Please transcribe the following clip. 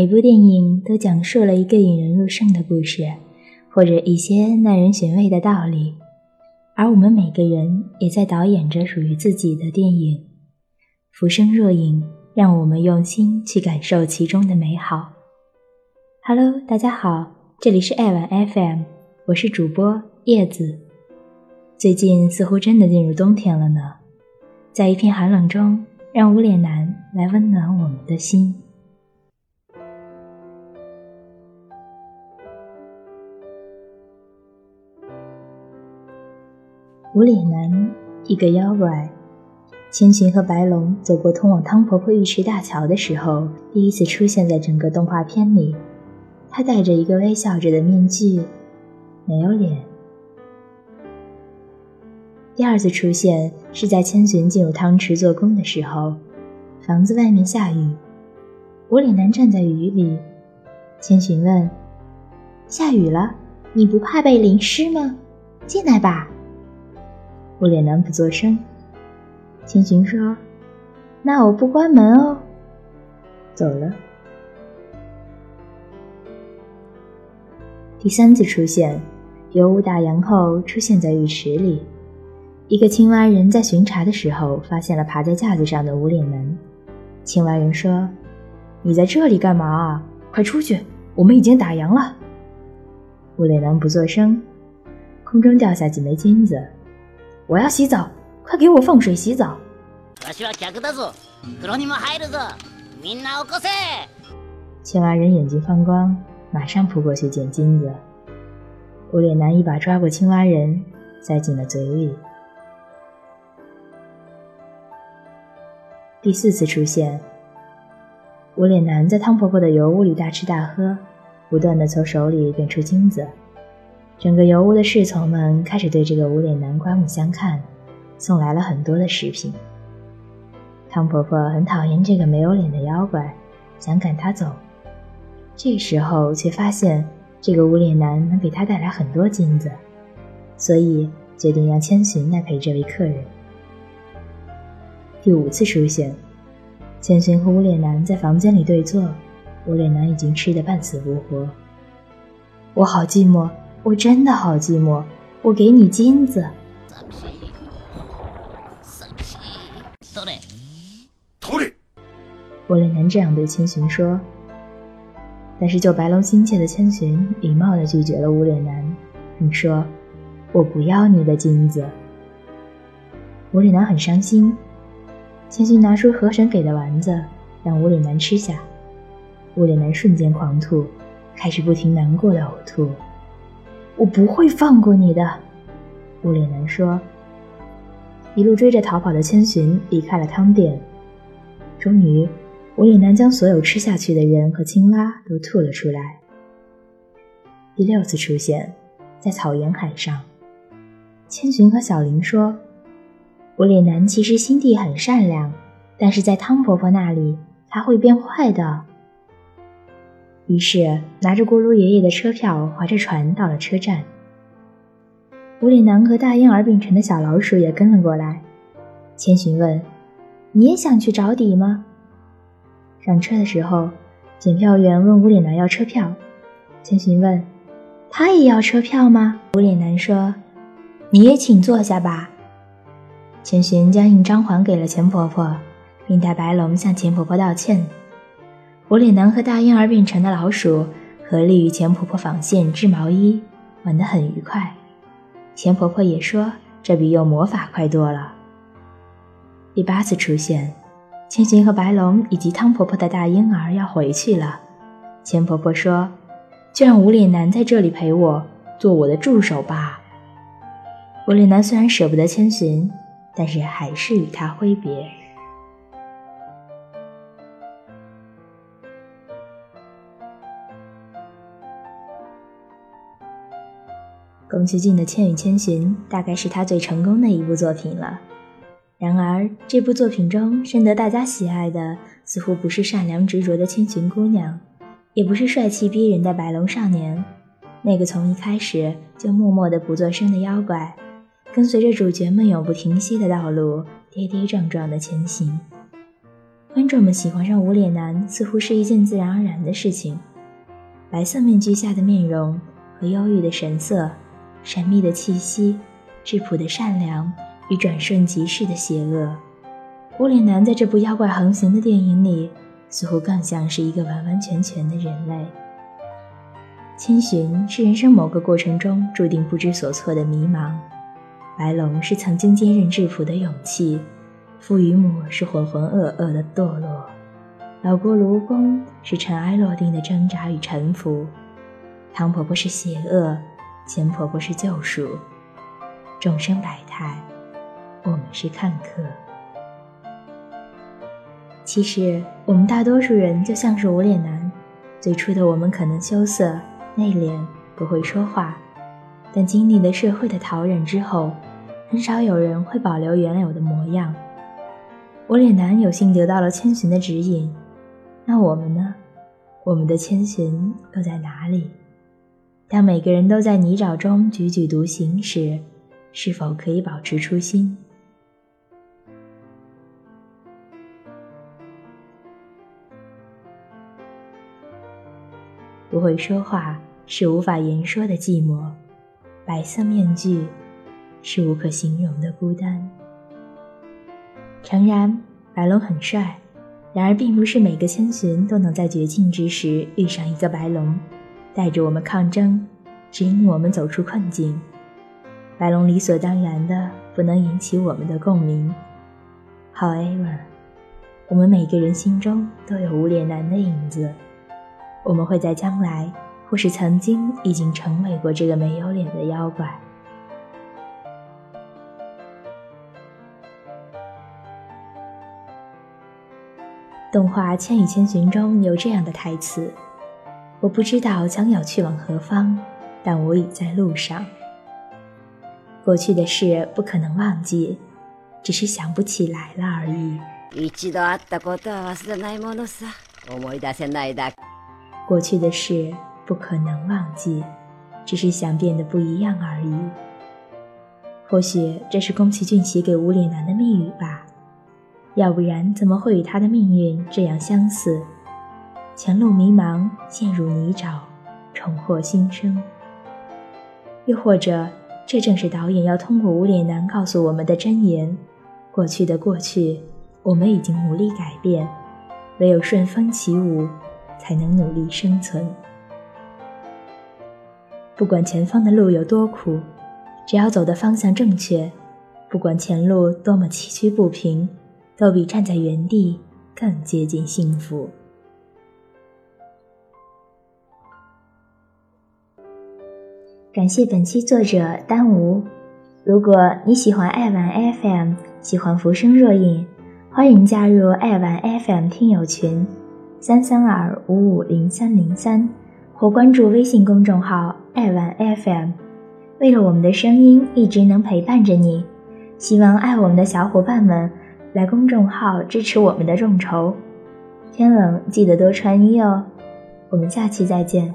每部电影都讲述了一个引人入胜的故事，或者一些耐人寻味的道理，而我们每个人也在导演着属于自己的电影。浮生若影，让我们用心去感受其中的美好。Hello，大家好，这里是爱晚 FM，我是主播叶子。最近似乎真的进入冬天了呢，在一片寒冷中，让无脸男来温暖我们的心。无脸男，一个妖怪。千寻和白龙走过通往汤婆婆浴池大桥的时候，第一次出现在整个动画片里。他戴着一个微笑着的面具，没有脸。第二次出现是在千寻进入汤池做工的时候，房子外面下雨，无脸男站在雨里。千寻问：“下雨了，你不怕被淋湿吗？进来吧。”无脸男不作声。千寻说：“那我不关门哦。”走了。第三次出现，油污打烊后出现在浴池里。一个青蛙人在巡查的时候，发现了爬在架子上的无脸男。青蛙人说：“你在这里干嘛啊？快出去！我们已经打烊了。”无脸男不作声。空中掉下几枚金子。我要洗澡，快给我放水洗澡。青蛙人眼睛放光，马上扑过去捡金子。无脸男一把抓过青蛙人，塞进了嘴里。第四次出现，无脸男在汤婆婆的油屋里大吃大喝，不断的从手里变出金子。整个油屋的侍从们开始对这个无脸男刮目相看，送来了很多的食品。汤婆婆很讨厌这个没有脸的妖怪，想赶他走。这时候却发现这个无脸男能给他带来很多金子，所以决定让千寻来陪这位客人。第五次出现，千寻和无脸男在房间里对坐，无脸男已经吃得半死不活。我好寂寞。我真的好寂寞，我给你金子。我脸男这样对千寻说，但是救白龙心切的千寻礼貌的拒绝了无脸男，你说：“我不要你的金子。”无脸男很伤心，千寻拿出河神给的丸子，让无脸男吃下，无脸男瞬间狂吐，开始不停难过的呕吐。我不会放过你的，无脸男说。一路追着逃跑的千寻离开了汤店，终于，无脸男将所有吃下去的人和青蛙都吐了出来。第六次出现，在草原海上，千寻和小林说：“无脸男其实心地很善良，但是在汤婆婆那里，他会变坏的。”于是，拿着锅炉爷爷的车票，划着船到了车站。无脸男和大婴儿病成的小老鼠也跟了过来。千寻问：“你也想去找底吗？”上车的时候，检票员问无脸男要车票。千寻问：“他也要车票吗？”无脸男说：“你也请坐下吧。”千寻将印章还给了钱婆婆，并带白龙向钱婆婆道歉。无脸男和大婴儿变成的老鼠合力与钱婆婆纺线织毛衣，玩得很愉快。钱婆婆也说这比用魔法快多了。第八次出现，千寻和白龙以及汤婆婆的大婴儿要回去了。钱婆婆说：“就让无脸男在这里陪我，做我的助手吧。”无脸男虽然舍不得千寻，但是还是与他挥别。宫崎骏的《千与千寻》大概是他最成功的一部作品了。然而，这部作品中深得大家喜爱的，似乎不是善良执着的千寻姑娘，也不是帅气逼人的白龙少年，那个从一开始就默默的不作声的妖怪，跟随着主角们永不停息的道路，跌跌撞撞的前行。观众们喜欢上无脸男似乎是一件自然而然的事情。白色面具下的面容和忧郁的神色，神秘的气息，质朴的善良与转瞬即逝的邪恶。无脸男在这部妖怪横行的电影里，似乎更像是一个完完全全的人类。千寻是人生某个过程中注定不知所措的迷茫，白龙是曾经坚韧质朴的勇气。父与母是浑浑噩噩的堕落，老锅炉公是尘埃落定的挣扎与沉浮，汤婆婆是邪恶，钱婆婆是救赎，众生百态，我们是看客。其实，我们大多数人就像是无脸男，最初的我们可能羞涩、内敛，不会说话，但经历了社会的陶冶之后，很少有人会保留原有的模样。无脸男有幸得到了千寻的指引，那我们呢？我们的千寻又在哪里？当每个人都在泥沼中踽踽独行时，是否可以保持初心？不会说话是无法言说的寂寞，白色面具是无可形容的孤单。诚然，白龙很帅，然而并不是每个千寻都能在绝境之时遇上一个白龙，带着我们抗争，指引我们走出困境。白龙理所当然的不能引起我们的共鸣。However，我们每个人心中都有无脸男的影子，我们会在将来，或是曾经已经成为过这个没有脸的妖怪。动画《千与千寻》中有这样的台词：“我不知道将要去往何方，但我已在路上。过去的事不可能忘记，只是想不起来了而已。过去的事不可能忘记，只是想变得不一样而已。或许这是宫崎骏写给无脸男的密语吧。”要不然，怎么会与他的命运这样相似？前路迷茫，陷入泥沼，重获新生。又或者，这正是导演要通过无脸男告诉我们的箴言：过去的过去，我们已经无力改变，唯有顺风起舞，才能努力生存。不管前方的路有多苦，只要走的方向正确，不管前路多么崎岖不平。都比站在原地更接近幸福。感谢本期作者丹吴。如果你喜欢爱玩 FM，喜欢浮生若影，欢迎加入爱玩 FM 听友群三三二五五零三零三，或关注微信公众号爱玩 FM。为了我们的声音一直能陪伴着你，希望爱我们的小伙伴们。来公众号支持我们的众筹，天冷记得多穿衣哦。我们下期再见。